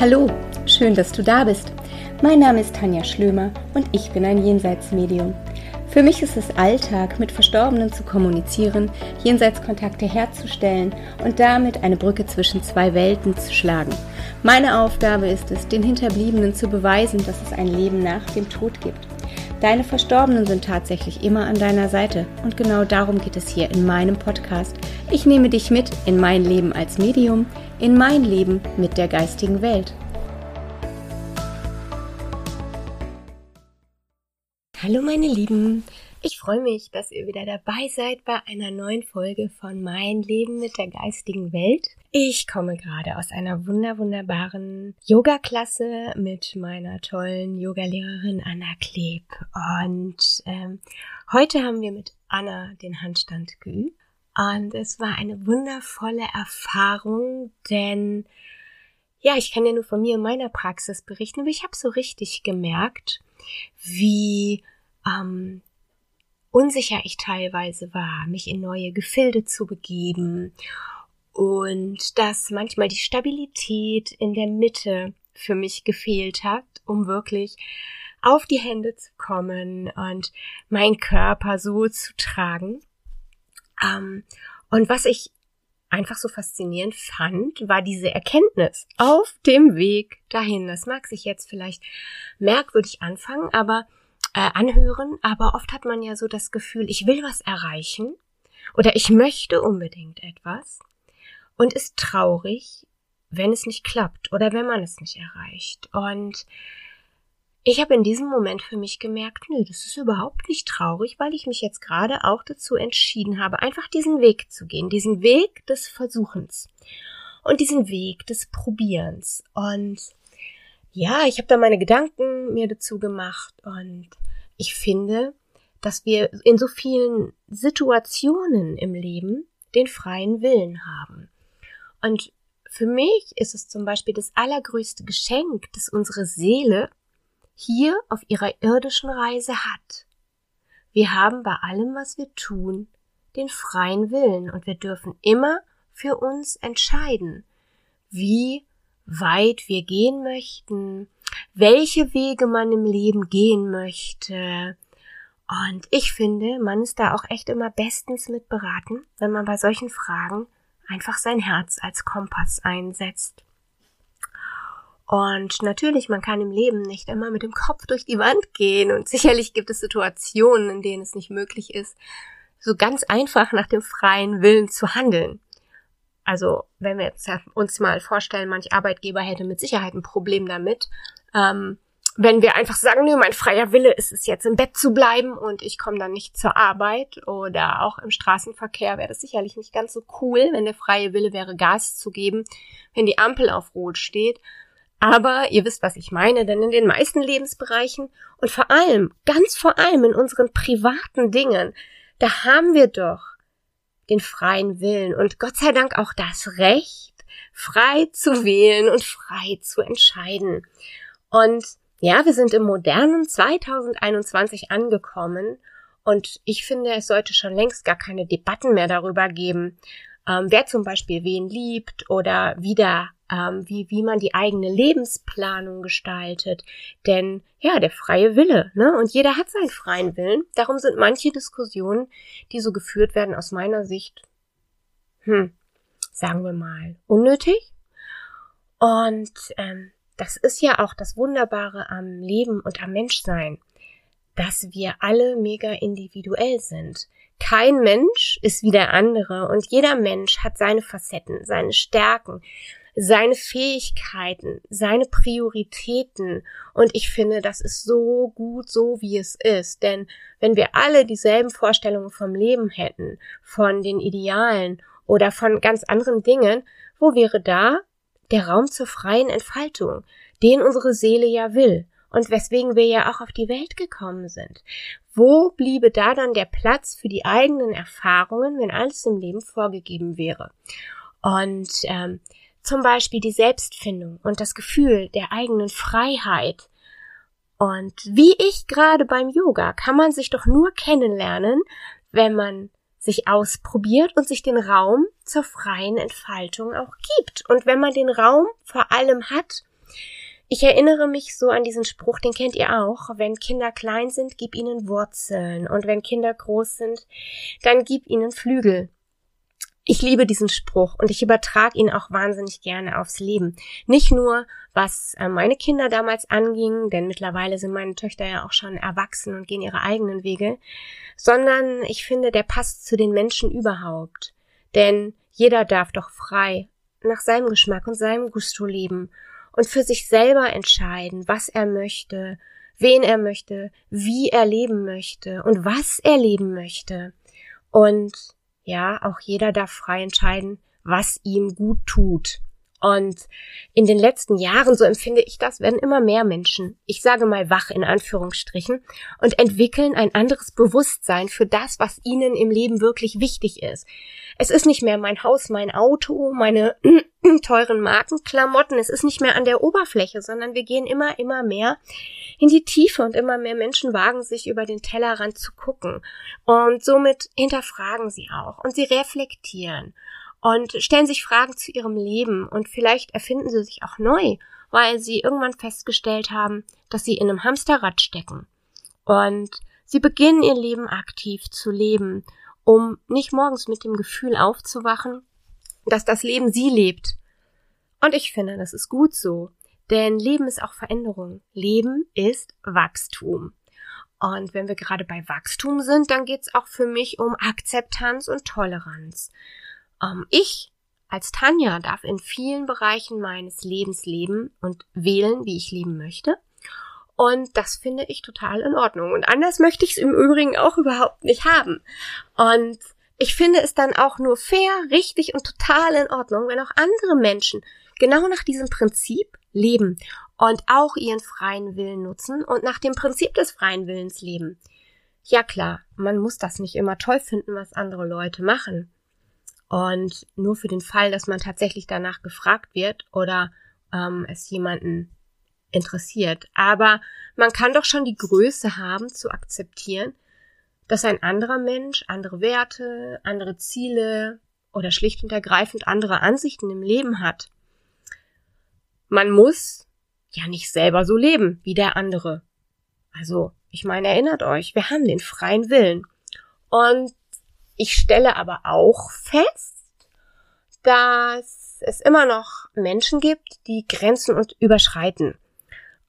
Hallo, schön, dass du da bist. Mein Name ist Tanja Schlömer und ich bin ein Jenseitsmedium. Für mich ist es Alltag, mit Verstorbenen zu kommunizieren, Jenseitskontakte herzustellen und damit eine Brücke zwischen zwei Welten zu schlagen. Meine Aufgabe ist es, den Hinterbliebenen zu beweisen, dass es ein Leben nach dem Tod gibt. Deine Verstorbenen sind tatsächlich immer an deiner Seite und genau darum geht es hier in meinem Podcast. Ich nehme dich mit in mein Leben als Medium, in mein Leben mit der geistigen Welt. Hallo meine Lieben, ich freue mich, dass ihr wieder dabei seid bei einer neuen Folge von Mein Leben mit der geistigen Welt. Ich komme gerade aus einer wunder wunderbaren Yoga-Klasse mit meiner tollen Yogalehrerin Anna Kleb und ähm, heute haben wir mit Anna den Handstand geübt und es war eine wundervolle Erfahrung, denn ja, ich kann ja nur von mir in meiner Praxis berichten, aber ich habe so richtig gemerkt, wie ähm, unsicher ich teilweise war, mich in neue Gefilde zu begeben und dass manchmal die Stabilität in der Mitte für mich gefehlt hat, um wirklich auf die Hände zu kommen und meinen Körper so zu tragen. Ähm, und was ich einfach so faszinierend fand, war diese Erkenntnis auf dem Weg dahin. Das mag sich jetzt vielleicht merkwürdig anfangen, aber äh, anhören, aber oft hat man ja so das Gefühl, ich will was erreichen oder ich möchte unbedingt etwas und ist traurig, wenn es nicht klappt oder wenn man es nicht erreicht. Und ich habe in diesem Moment für mich gemerkt, nö, das ist überhaupt nicht traurig, weil ich mich jetzt gerade auch dazu entschieden habe, einfach diesen Weg zu gehen, diesen Weg des Versuchens und diesen Weg des Probierens. Und ja, ich habe da meine Gedanken mir dazu gemacht und ich finde, dass wir in so vielen Situationen im Leben den freien Willen haben. Und für mich ist es zum Beispiel das allergrößte Geschenk, das unsere Seele hier auf ihrer irdischen Reise hat. Wir haben bei allem, was wir tun, den freien Willen und wir dürfen immer für uns entscheiden, wie weit wir gehen möchten, welche Wege man im Leben gehen möchte. Und ich finde, man ist da auch echt immer bestens mit beraten, wenn man bei solchen Fragen einfach sein Herz als Kompass einsetzt. Und natürlich, man kann im Leben nicht immer mit dem Kopf durch die Wand gehen und sicherlich gibt es Situationen, in denen es nicht möglich ist, so ganz einfach nach dem freien Willen zu handeln. Also, wenn wir jetzt uns mal vorstellen, manch Arbeitgeber hätte mit Sicherheit ein Problem damit, ähm, wenn wir einfach sagen, nö, mein freier Wille ist es jetzt im Bett zu bleiben und ich komme dann nicht zur Arbeit oder auch im Straßenverkehr wäre das sicherlich nicht ganz so cool, wenn der freie Wille wäre, Gas zu geben, wenn die Ampel auf Rot steht aber ihr wisst, was ich meine, denn in den meisten Lebensbereichen und vor allem, ganz vor allem in unseren privaten Dingen, da haben wir doch den freien Willen und Gott sei Dank auch das Recht, frei zu wählen und frei zu entscheiden. Und ja, wir sind im modernen 2021 angekommen und ich finde, es sollte schon längst gar keine Debatten mehr darüber geben, ähm, wer zum Beispiel wen liebt oder wieder ähm, wie, wie man die eigene Lebensplanung gestaltet. Denn ja, der freie Wille, ne? Und jeder hat seinen freien Willen. Darum sind manche Diskussionen, die so geführt werden, aus meiner Sicht, hm, sagen wir mal, unnötig. Und ähm, das ist ja auch das Wunderbare am Leben und am Menschsein, dass wir alle mega individuell sind. Kein Mensch ist wie der andere und jeder Mensch hat seine Facetten, seine Stärken, seine Fähigkeiten, seine Prioritäten. Und ich finde, das ist so gut, so wie es ist. Denn wenn wir alle dieselben Vorstellungen vom Leben hätten, von den Idealen oder von ganz anderen Dingen, wo wäre da der Raum zur freien Entfaltung, den unsere Seele ja will und weswegen wir ja auch auf die Welt gekommen sind. Wo bliebe da dann der Platz für die eigenen Erfahrungen, wenn alles im Leben vorgegeben wäre? Und ähm, zum Beispiel die Selbstfindung und das Gefühl der eigenen Freiheit. Und wie ich gerade beim Yoga kann man sich doch nur kennenlernen, wenn man sich ausprobiert und sich den Raum zur freien Entfaltung auch gibt. Und wenn man den Raum vor allem hat, Ich erinnere mich so an diesen Spruch, den kennt ihr auch. Wenn Kinder klein sind, gib ihnen Wurzeln. Und wenn Kinder groß sind, dann gib ihnen Flügel. Ich liebe diesen Spruch und ich übertrage ihn auch wahnsinnig gerne aufs Leben. Nicht nur, was äh, meine Kinder damals anging, denn mittlerweile sind meine Töchter ja auch schon erwachsen und gehen ihre eigenen Wege, sondern ich finde, der passt zu den Menschen überhaupt. Denn jeder darf doch frei nach seinem Geschmack und seinem Gusto leben und für sich selber entscheiden, was er möchte, wen er möchte, wie er leben möchte und was er leben möchte. Und ja, auch jeder darf frei entscheiden, was ihm gut tut. Und in den letzten Jahren, so empfinde ich das, werden immer mehr Menschen, ich sage mal wach in Anführungsstrichen, und entwickeln ein anderes Bewusstsein für das, was ihnen im Leben wirklich wichtig ist. Es ist nicht mehr mein Haus, mein Auto, meine teuren Markenklamotten, es ist nicht mehr an der Oberfläche, sondern wir gehen immer, immer mehr in die Tiefe und immer mehr Menschen wagen sich über den Tellerrand zu gucken. Und somit hinterfragen sie auch und sie reflektieren und stellen sich Fragen zu ihrem Leben und vielleicht erfinden sie sich auch neu, weil sie irgendwann festgestellt haben, dass sie in einem Hamsterrad stecken. Und sie beginnen ihr Leben aktiv zu leben, um nicht morgens mit dem Gefühl aufzuwachen, dass das Leben sie lebt. Und ich finde, das ist gut so, denn Leben ist auch Veränderung. Leben ist Wachstum. Und wenn wir gerade bei Wachstum sind, dann geht's auch für mich um Akzeptanz und Toleranz. Ähm, ich als Tanja darf in vielen Bereichen meines Lebens leben und wählen, wie ich leben möchte. Und das finde ich total in Ordnung. Und anders möchte ich es im Übrigen auch überhaupt nicht haben. Und ich finde es dann auch nur fair, richtig und total in Ordnung, wenn auch andere Menschen genau nach diesem Prinzip leben und auch ihren freien Willen nutzen und nach dem Prinzip des freien Willens leben. Ja klar, man muss das nicht immer toll finden, was andere Leute machen. Und nur für den Fall, dass man tatsächlich danach gefragt wird oder ähm, es jemanden interessiert. Aber man kann doch schon die Größe haben zu akzeptieren, dass ein anderer Mensch andere Werte, andere Ziele oder schlicht und ergreifend andere Ansichten im Leben hat. Man muss ja nicht selber so leben wie der andere. Also, ich meine, erinnert euch, wir haben den freien Willen. Und ich stelle aber auch fest, dass es immer noch Menschen gibt, die Grenzen und überschreiten.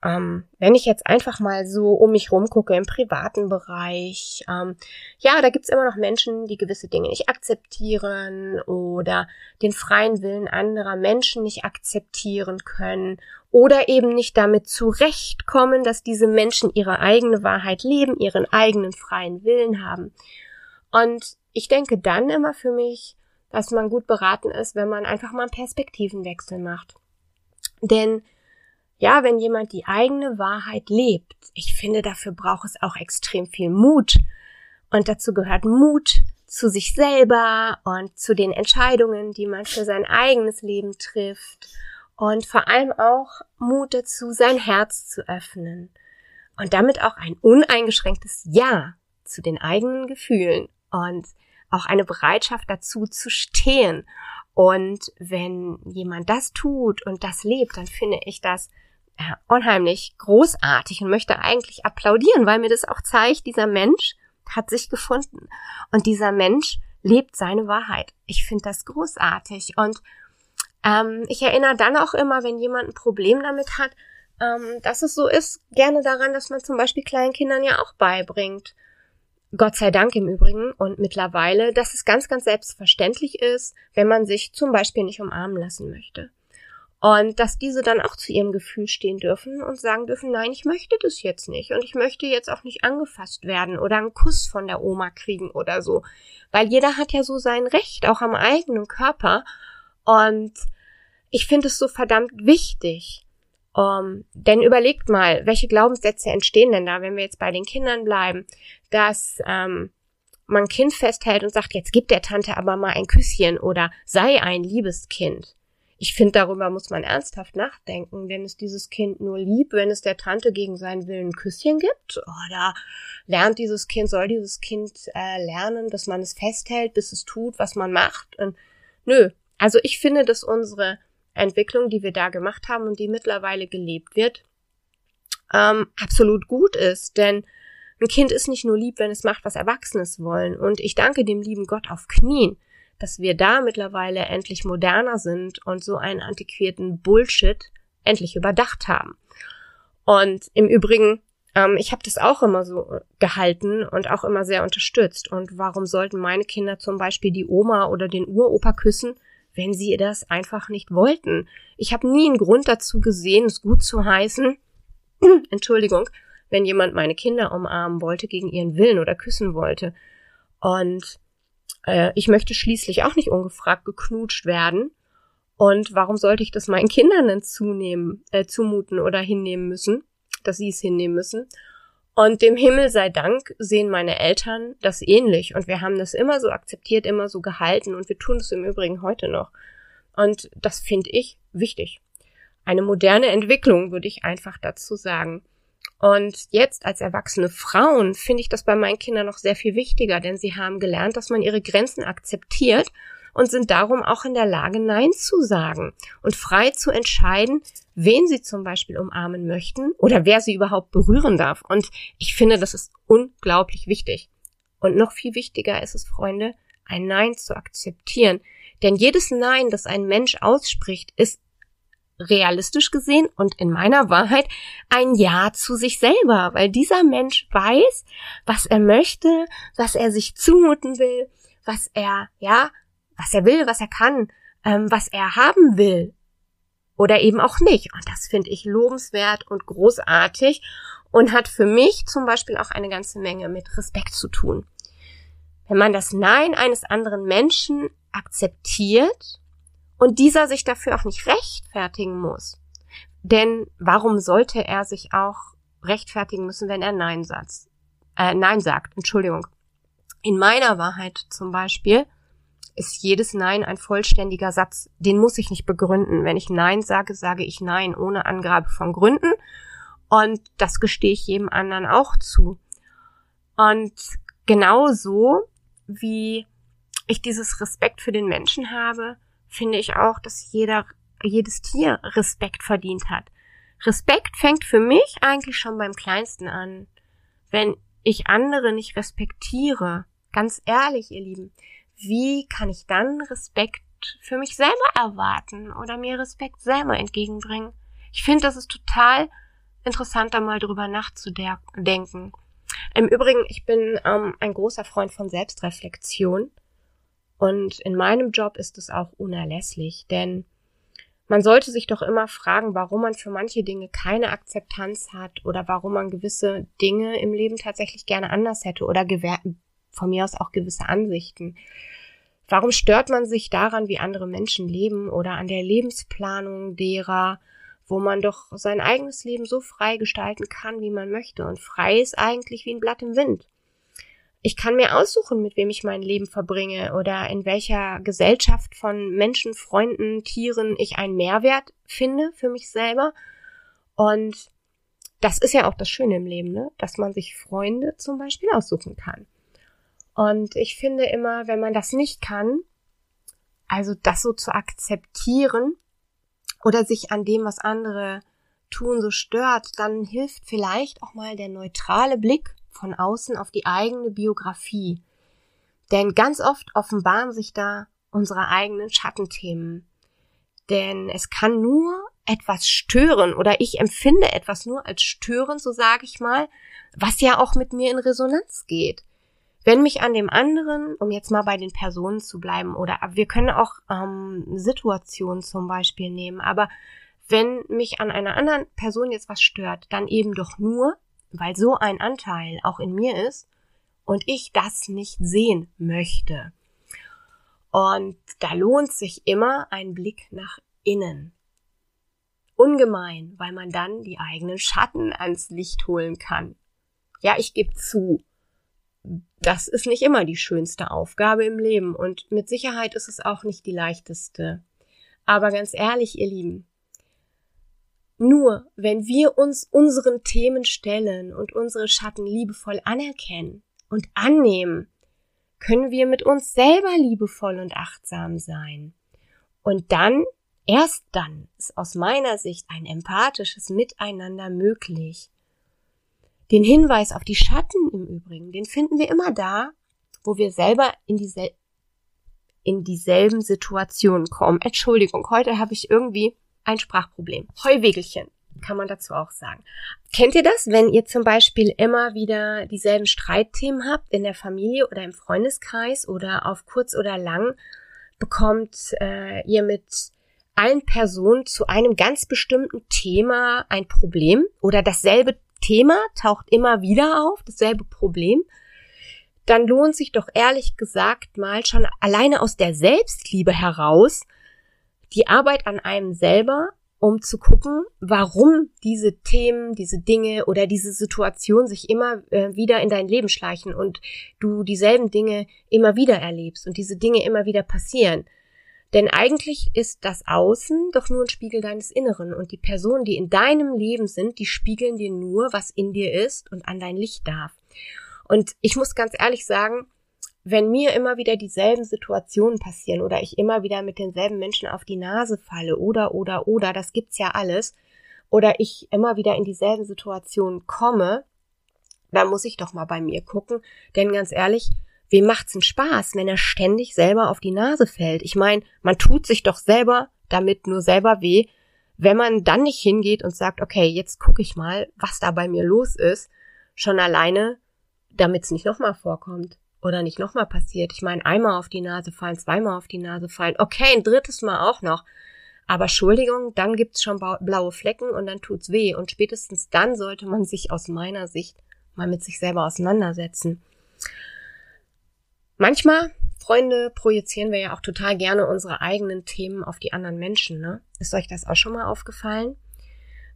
Ähm, wenn ich jetzt einfach mal so um mich rumgucke im privaten Bereich, ähm, ja, da gibt's immer noch Menschen, die gewisse Dinge nicht akzeptieren oder den freien Willen anderer Menschen nicht akzeptieren können oder eben nicht damit zurechtkommen, dass diese Menschen ihre eigene Wahrheit leben, ihren eigenen freien Willen haben. Und ich denke dann immer für mich, dass man gut beraten ist, wenn man einfach mal einen Perspektivenwechsel macht. Denn ja, wenn jemand die eigene Wahrheit lebt, ich finde, dafür braucht es auch extrem viel Mut. Und dazu gehört Mut zu sich selber und zu den Entscheidungen, die man für sein eigenes Leben trifft. Und vor allem auch Mut dazu, sein Herz zu öffnen. Und damit auch ein uneingeschränktes Ja zu den eigenen Gefühlen und auch eine Bereitschaft dazu zu stehen. Und wenn jemand das tut und das lebt, dann finde ich das äh, unheimlich großartig und möchte eigentlich applaudieren, weil mir das auch zeigt, dieser Mensch hat sich gefunden und dieser Mensch lebt seine Wahrheit. Ich finde das großartig und ähm, ich erinnere dann auch immer, wenn jemand ein Problem damit hat, ähm, dass es so ist, gerne daran, dass man zum Beispiel kleinen Kindern ja auch beibringt, Gott sei Dank im Übrigen und mittlerweile, dass es ganz, ganz selbstverständlich ist, wenn man sich zum Beispiel nicht umarmen lassen möchte. Und dass diese dann auch zu ihrem Gefühl stehen dürfen und sagen dürfen, nein, ich möchte das jetzt nicht und ich möchte jetzt auch nicht angefasst werden oder einen Kuss von der Oma kriegen oder so. Weil jeder hat ja so sein Recht, auch am eigenen Körper. Und ich finde es so verdammt wichtig, um, ähm, denn überlegt mal, welche Glaubenssätze entstehen denn da, wenn wir jetzt bei den Kindern bleiben, dass ähm, man Kind festhält und sagt, jetzt gib der Tante aber mal ein Küsschen oder sei ein liebes Kind. Ich finde, darüber muss man ernsthaft nachdenken, denn ist dieses Kind nur lieb, wenn es der Tante gegen seinen Willen ein Küsschen gibt? Oder lernt dieses Kind, soll dieses Kind äh, lernen, dass man es festhält, bis es tut, was man macht? Und, nö. Also ich finde, dass unsere Entwicklung, die wir da gemacht haben und die mittlerweile gelebt wird, ähm, absolut gut ist. Denn ein Kind ist nicht nur lieb, wenn es macht, was Erwachsenes wollen. Und ich danke dem lieben Gott auf Knien, dass wir da mittlerweile endlich moderner sind und so einen antiquierten Bullshit endlich überdacht haben. Und im Übrigen, ähm, ich habe das auch immer so gehalten und auch immer sehr unterstützt. Und warum sollten meine Kinder zum Beispiel die Oma oder den Uropa küssen, wenn sie das einfach nicht wollten? Ich habe nie einen Grund dazu gesehen, es gut zu heißen. Entschuldigung, wenn jemand meine Kinder umarmen wollte gegen ihren Willen oder küssen wollte. Und äh, ich möchte schließlich auch nicht ungefragt geknutscht werden. Und warum sollte ich das meinen Kindern denn zunehmen, äh, zumuten oder hinnehmen müssen, dass sie es hinnehmen müssen? Und dem Himmel sei Dank sehen meine Eltern das ähnlich. Und wir haben das immer so akzeptiert, immer so gehalten. Und wir tun es im Übrigen heute noch. Und das finde ich wichtig. Eine moderne Entwicklung, würde ich einfach dazu sagen. Und jetzt als erwachsene Frauen finde ich das bei meinen Kindern noch sehr viel wichtiger, denn sie haben gelernt, dass man ihre Grenzen akzeptiert und sind darum auch in der Lage, Nein zu sagen und frei zu entscheiden, wen sie zum Beispiel umarmen möchten oder wer sie überhaupt berühren darf. Und ich finde, das ist unglaublich wichtig. Und noch viel wichtiger ist es, Freunde, ein Nein zu akzeptieren. Denn jedes Nein, das ein Mensch ausspricht, ist realistisch gesehen und in meiner Wahrheit ein Ja zu sich selber, weil dieser Mensch weiß, was er möchte, was er sich zumuten will, was er, ja, was er will, was er kann, ähm, was er haben will oder eben auch nicht. Und das finde ich lobenswert und großartig und hat für mich zum Beispiel auch eine ganze Menge mit Respekt zu tun. Wenn man das Nein eines anderen Menschen akzeptiert und dieser sich dafür auch nicht rechtfertigen muss. Denn warum sollte er sich auch rechtfertigen müssen, wenn er Nein sagt? Äh, Nein sagt, Entschuldigung. In meiner Wahrheit zum Beispiel ist jedes Nein ein vollständiger Satz. Den muss ich nicht begründen. Wenn ich Nein sage, sage ich Nein ohne Angabe von Gründen. Und das gestehe ich jedem anderen auch zu. Und genauso wie ich dieses Respekt für den Menschen habe, finde ich auch, dass jeder, jedes Tier Respekt verdient hat. Respekt fängt für mich eigentlich schon beim Kleinsten an. Wenn ich andere nicht respektiere, ganz ehrlich, ihr Lieben, wie kann ich dann Respekt für mich selber erwarten oder mir Respekt selber entgegenbringen? Ich finde, das ist total interessant, da mal drüber nachzudenken. Im Übrigen, ich bin ähm, ein großer Freund von Selbstreflexion und in meinem Job ist es auch unerlässlich, denn man sollte sich doch immer fragen, warum man für manche Dinge keine Akzeptanz hat oder warum man gewisse Dinge im Leben tatsächlich gerne anders hätte oder von mir aus auch gewisse Ansichten. Warum stört man sich daran, wie andere Menschen leben oder an der Lebensplanung derer, wo man doch sein eigenes Leben so frei gestalten kann, wie man möchte und frei ist eigentlich wie ein Blatt im Wind. Ich kann mir aussuchen, mit wem ich mein Leben verbringe oder in welcher Gesellschaft von Menschen, Freunden, Tieren ich einen Mehrwert finde für mich selber. Und das ist ja auch das Schöne im Leben, ne? dass man sich Freunde zum Beispiel aussuchen kann. Und ich finde immer, wenn man das nicht kann, also das so zu akzeptieren oder sich an dem, was andere tun, so stört, dann hilft vielleicht auch mal der neutrale Blick von außen auf die eigene Biografie. Denn ganz oft offenbaren sich da unsere eigenen Schattenthemen. Denn es kann nur etwas stören oder ich empfinde etwas nur als stören, so sage ich mal, was ja auch mit mir in Resonanz geht. Wenn mich an dem anderen, um jetzt mal bei den Personen zu bleiben, oder wir können auch ähm, Situationen zum Beispiel nehmen, aber wenn mich an einer anderen Person jetzt was stört, dann eben doch nur, weil so ein Anteil auch in mir ist und ich das nicht sehen möchte. Und da lohnt sich immer ein Blick nach innen. Ungemein, weil man dann die eigenen Schatten ans Licht holen kann. Ja, ich gebe zu, das ist nicht immer die schönste Aufgabe im Leben und mit Sicherheit ist es auch nicht die leichteste. Aber ganz ehrlich, ihr Lieben, nur wenn wir uns unseren Themen stellen und unsere Schatten liebevoll anerkennen und annehmen, können wir mit uns selber liebevoll und achtsam sein. Und dann Erst dann ist aus meiner Sicht ein empathisches Miteinander möglich. Den Hinweis auf die Schatten im Übrigen, den finden wir immer da, wo wir selber in, diesel in dieselben Situationen kommen. Entschuldigung, heute habe ich irgendwie ein Sprachproblem. Heuwegelchen kann man dazu auch sagen. Kennt ihr das, wenn ihr zum Beispiel immer wieder dieselben Streitthemen habt in der Familie oder im Freundeskreis oder auf kurz oder lang bekommt äh, ihr mit allen Personen zu einem ganz bestimmten Thema ein Problem oder dasselbe Thema taucht immer wieder auf, dasselbe Problem, dann lohnt sich doch ehrlich gesagt mal schon alleine aus der Selbstliebe heraus die Arbeit an einem selber um zu gucken, warum diese Themen, diese Dinge oder diese Situation sich immer äh, wieder in dein Leben schleichen und du dieselben Dinge immer wieder erlebst und diese Dinge immer wieder passieren. Denn eigentlich ist das Außen doch nur ein Spiegel deines Inneren und die Personen, die in deinem Leben sind, die spiegeln dir nur, was in dir ist und an dein Licht darf. Und ich muss ganz ehrlich sagen, wenn mir immer wieder dieselben Situationen passieren oder ich immer wieder mit denselben Menschen auf die Nase falle oder oder oder, das gibt's ja alles, oder ich immer wieder in dieselben Situationen komme, dann muss ich doch mal bei mir gucken, denn ganz ehrlich, wem macht's einen Spaß, wenn er ständig selber auf die Nase fällt? Ich meine, man tut sich doch selber damit nur selber weh, wenn man dann nicht hingeht und sagt, okay, jetzt gucke ich mal, was da bei mir los ist, schon alleine, damit's nicht nochmal vorkommt oder nicht nochmal passiert. Ich meine, einmal auf die Nase fallen, zweimal auf die Nase fallen. Okay, ein drittes Mal auch noch. Aber Entschuldigung, dann gibt's schon blaue Flecken und dann tut's weh. Und spätestens dann sollte man sich aus meiner Sicht mal mit sich selber auseinandersetzen. Manchmal, Freunde, projizieren wir ja auch total gerne unsere eigenen Themen auf die anderen Menschen. Ne? Ist euch das auch schon mal aufgefallen?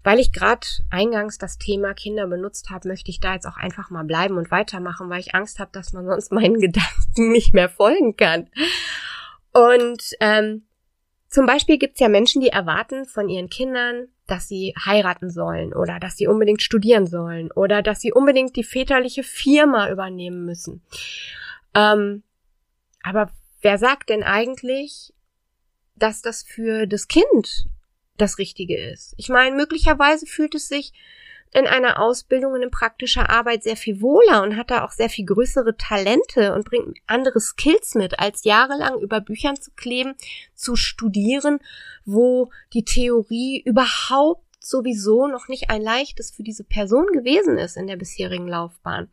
Weil ich gerade eingangs das Thema Kinder benutzt habe, möchte ich da jetzt auch einfach mal bleiben und weitermachen, weil ich Angst habe, dass man sonst meinen Gedanken nicht mehr folgen kann. Und ähm, zum Beispiel gibt's ja Menschen, die erwarten von ihren Kindern, dass sie heiraten sollen oder dass sie unbedingt studieren sollen oder dass sie unbedingt die väterliche Firma übernehmen müssen. Ähm, aber wer sagt denn eigentlich, dass das für das Kind das Richtige ist. Ich meine, möglicherweise fühlt es sich in einer Ausbildung und in praktischer Arbeit sehr viel wohler und hat da auch sehr viel größere Talente und bringt andere Skills mit, als jahrelang über Büchern zu kleben, zu studieren, wo die Theorie überhaupt sowieso noch nicht ein leichtes für diese Person gewesen ist in der bisherigen Laufbahn.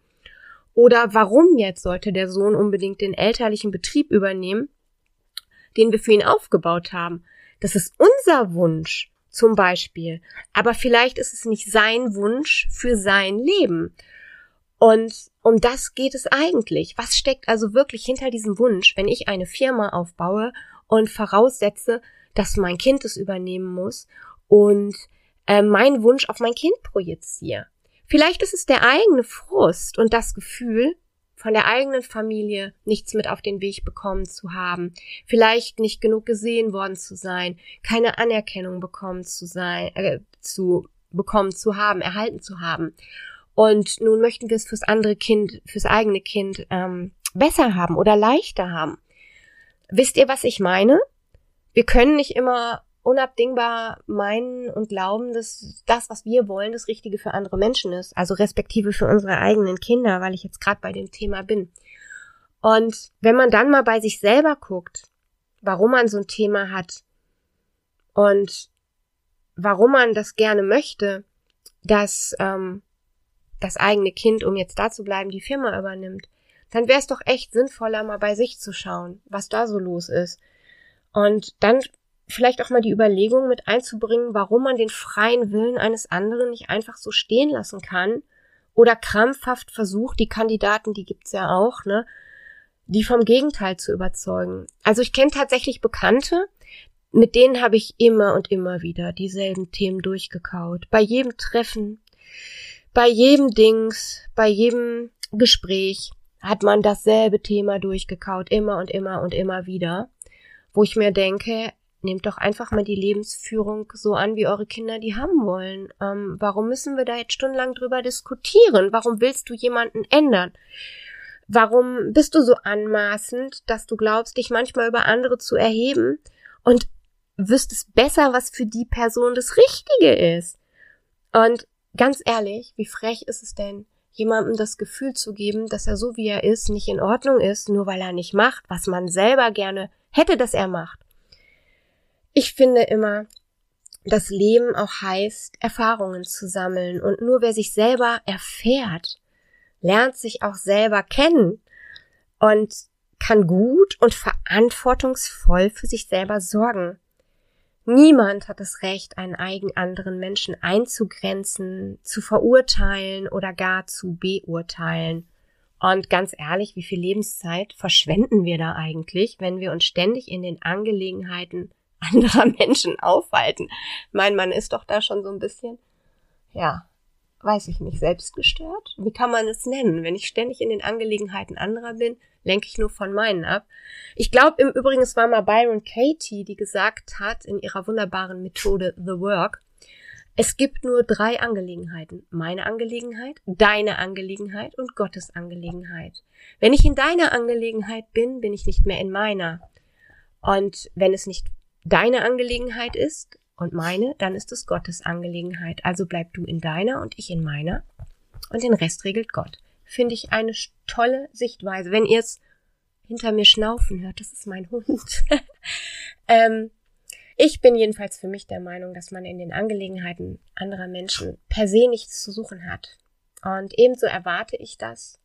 Oder warum jetzt sollte der Sohn unbedingt den elterlichen Betrieb übernehmen, den wir für ihn aufgebaut haben? Das ist unser Wunsch zum Beispiel. Aber vielleicht ist es nicht sein Wunsch für sein Leben. Und um das geht es eigentlich. Was steckt also wirklich hinter diesem Wunsch, wenn ich eine Firma aufbaue und voraussetze, dass mein Kind es übernehmen muss und äh, meinen Wunsch auf mein Kind projiziere? Vielleicht ist es der eigene Frust und das Gefühl, von der eigenen Familie nichts mit auf den Weg bekommen zu haben, vielleicht nicht genug gesehen worden zu sein, keine Anerkennung bekommen zu sein, äh, zu bekommen zu haben, erhalten zu haben. Und nun möchten wir es fürs andere Kind, fürs eigene Kind ähm, besser haben oder leichter haben. Wisst ihr, was ich meine? Wir können nicht immer unabdingbar meinen und glauben, dass das, was wir wollen, das Richtige für andere Menschen ist, also respektive für unsere eigenen Kinder, weil ich jetzt gerade bei dem Thema bin. Und wenn man dann mal bei sich selber guckt, warum man so ein Thema hat und warum man das gerne möchte, dass ähm, das eigene Kind, um jetzt da zu bleiben, die Firma übernimmt, dann wäre es doch echt sinnvoller, mal bei sich zu schauen, was da so los ist. Und dann vielleicht auch mal die Überlegung mit einzubringen, warum man den freien Willen eines anderen nicht einfach so stehen lassen kann oder krampfhaft versucht, die Kandidaten, die gibt's ja auch, ne, die vom Gegenteil zu überzeugen. Also ich kenne tatsächlich Bekannte, mit denen habe ich immer und immer wieder dieselben Themen durchgekaut. Bei jedem Treffen, bei jedem Dings, bei jedem Gespräch hat man dasselbe Thema durchgekaut, immer und immer und immer wieder, wo ich mir denke, nehmt doch einfach mal die Lebensführung so an, wie eure Kinder die haben wollen. Ähm, warum müssen wir da jetzt stundenlang drüber diskutieren? Warum willst du jemanden ändern? Warum bist du so anmaßend, dass du glaubst, dich manchmal über andere zu erheben? Und wüsstest besser, was für die Person das Richtige ist. Und ganz ehrlich, wie frech ist es denn, jemandem das Gefühl zu geben, dass er so wie er ist nicht in Ordnung ist, nur weil er nicht macht, was man selber gerne hätte, dass er macht. Ich finde immer, das Leben auch heißt, Erfahrungen zu sammeln und nur wer sich selber erfährt, lernt sich auch selber kennen und kann gut und verantwortungsvoll für sich selber sorgen. Niemand hat das Recht, einen eigen anderen Menschen einzugrenzen, zu verurteilen oder gar zu beurteilen. Und ganz ehrlich, wie viel Lebenszeit verschwenden wir da eigentlich, wenn wir uns ständig in den Angelegenheiten anderer Menschen aufhalten? Mein Mann ist doch da schon so ein bisschen, ja, weiß ich nicht, selbstgestört? Wie kann man es nennen? Wenn ich ständig in den Angelegenheiten anderer bin, lenke ich nur von meinen ab. Ich glaube im Übrigen, es war mal Byron Katie, die gesagt hat in ihrer wunderbaren Methode The Work, es gibt nur drei Angelegenheiten. Meine Angelegenheit, deine Angelegenheit und Gottes Angelegenheit. Wenn ich in deiner Angelegenheit bin, bin ich nicht mehr in meiner. Und wenn es nicht deine Angelegenheit ist und meine, dann ist es Gottes Angelegenheit. Also bleib du in deiner und ich in meiner. Und den Rest regelt Gott finde ich eine tolle Sichtweise. Wenn ihr es hinter mir schnaufen hört, das ist mein Hund. ähm, ich bin jedenfalls für mich der Meinung, dass man in den Angelegenheiten anderer Menschen per se nichts zu suchen hat. Und ebenso erwarte ich das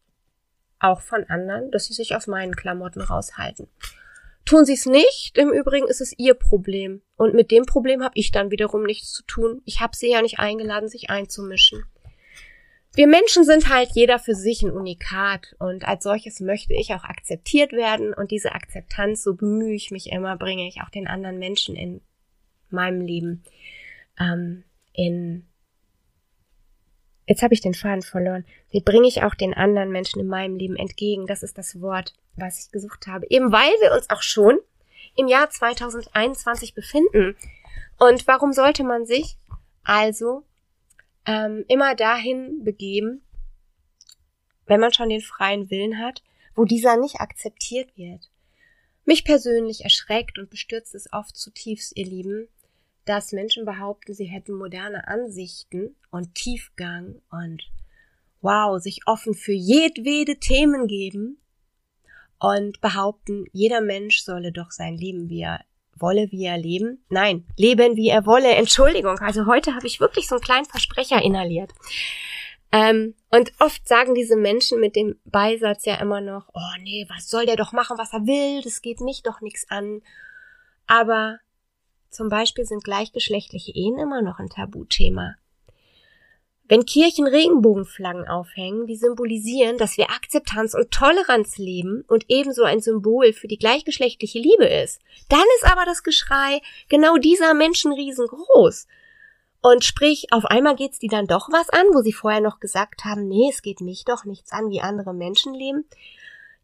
auch von anderen, dass sie sich aus meinen Klamotten raushalten. Tun sie es nicht, im Übrigen ist es ihr Problem. Und mit dem Problem habe ich dann wiederum nichts zu tun. Ich habe sie ja nicht eingeladen, sich einzumischen wir Menschen sind halt jeder für sich ein Unikat und als solches möchte ich auch akzeptiert werden und diese Akzeptanz, so bemühe ich mich immer, bringe ich auch den anderen Menschen in meinem Leben ähm, in Jetzt habe ich den Faden verloren. Wie bringe ich auch den anderen Menschen in meinem Leben entgegen? Das ist das Wort, was ich gesucht habe. Eben weil wir uns auch schon im Jahr 2021 befinden. Und warum sollte man sich also ähm, immer dahin begeben, wenn man schon den freien Willen hat, wo dieser nicht akzeptiert wird. Mich persönlich erschreckt und bestürzt es oft zutiefst, ihr Lieben, dass Menschen behaupten, sie hätten moderne Ansichten und Tiefgang und wow, sich offen für jedwede Themen geben und behaupten, jeder Mensch solle doch sein Leben, wie er wolle, wie er leben. Nein, leben, wie er wolle. Entschuldigung. Also heute habe ich wirklich so einen kleinen Versprecher inhaliert. Ähm, und oft sagen diese Menschen mit dem Beisatz ja immer noch, oh nee, was soll der doch machen, was er will, das geht mich doch nichts an. Aber zum Beispiel sind gleichgeschlechtliche Ehen immer noch ein Tabuthema. Wenn Kirchen Regenbogenflaggen aufhängen, die symbolisieren, dass wir Akzeptanz und Toleranz leben und ebenso ein Symbol für die gleichgeschlechtliche Liebe ist, dann ist aber das Geschrei genau dieser Menschen riesengroß. Und sprich, auf einmal geht's die dann doch was an, wo sie vorher noch gesagt haben, nee, es geht mich doch nichts an, wie andere Menschen leben.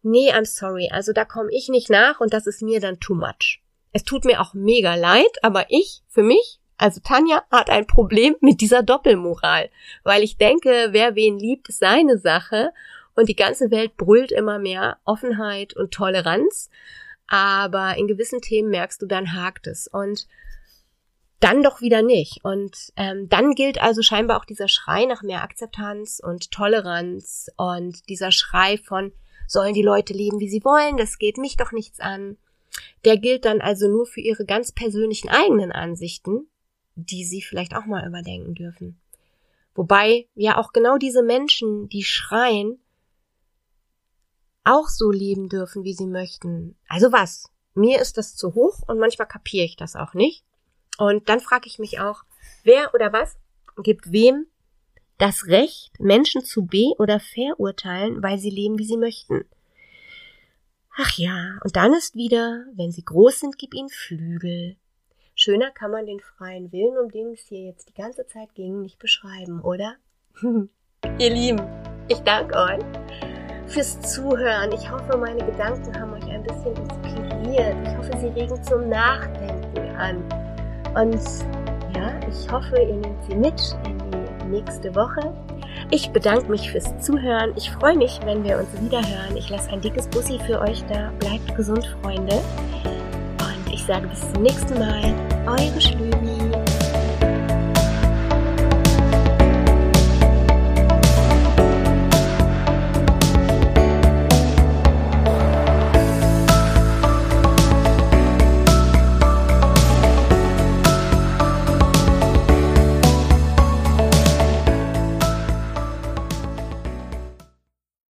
Nee, I'm sorry, also da komme ich nicht nach und das ist mir dann too much. Es tut mir auch mega leid, aber ich, für mich, also Tanja hat ein Problem mit dieser Doppelmoral, weil ich denke, wer wen liebt, ist seine Sache und die ganze Welt brüllt immer mehr Offenheit und Toleranz, aber in gewissen Themen merkst du, dann hakt es und dann doch wieder nicht. Und ähm, dann gilt also scheinbar auch dieser Schrei nach mehr Akzeptanz und Toleranz und dieser Schrei von sollen die Leute leben, wie sie wollen, das geht mich doch nichts an. Der gilt dann also nur für ihre ganz persönlichen eigenen Ansichten die sie vielleicht auch mal überdenken dürfen. Wobei ja auch genau diese Menschen, die schreien, auch so leben dürfen, wie sie möchten. Also was? Mir ist das zu hoch und manchmal kapiere ich das auch nicht. Und dann frage ich mich auch, wer oder was gibt wem das Recht, Menschen zu be- oder verurteilen, weil sie leben, wie sie möchten. Ach ja, und dann ist wieder, wenn sie groß sind, gib ihnen Flügel, Schöner kann man den freien Willen, um den es hier jetzt die ganze Zeit ging, nicht beschreiben, oder? Ihr Lieben, ich danke euch fürs Zuhören. Ich hoffe, meine Gedanken haben euch ein bisschen inspiriert. Ich hoffe, sie regen zum Nachdenken an. Und ja, ich hoffe, ihr nehmt sie mit in die nächste Woche. Ich bedanke mich fürs Zuhören. Ich freue mich, wenn wir uns wieder hören. Ich lasse ein dickes Bussi für euch da. Bleibt gesund, Freunde. Ich sage bis zum nächsten Mal. Eure Schlümi.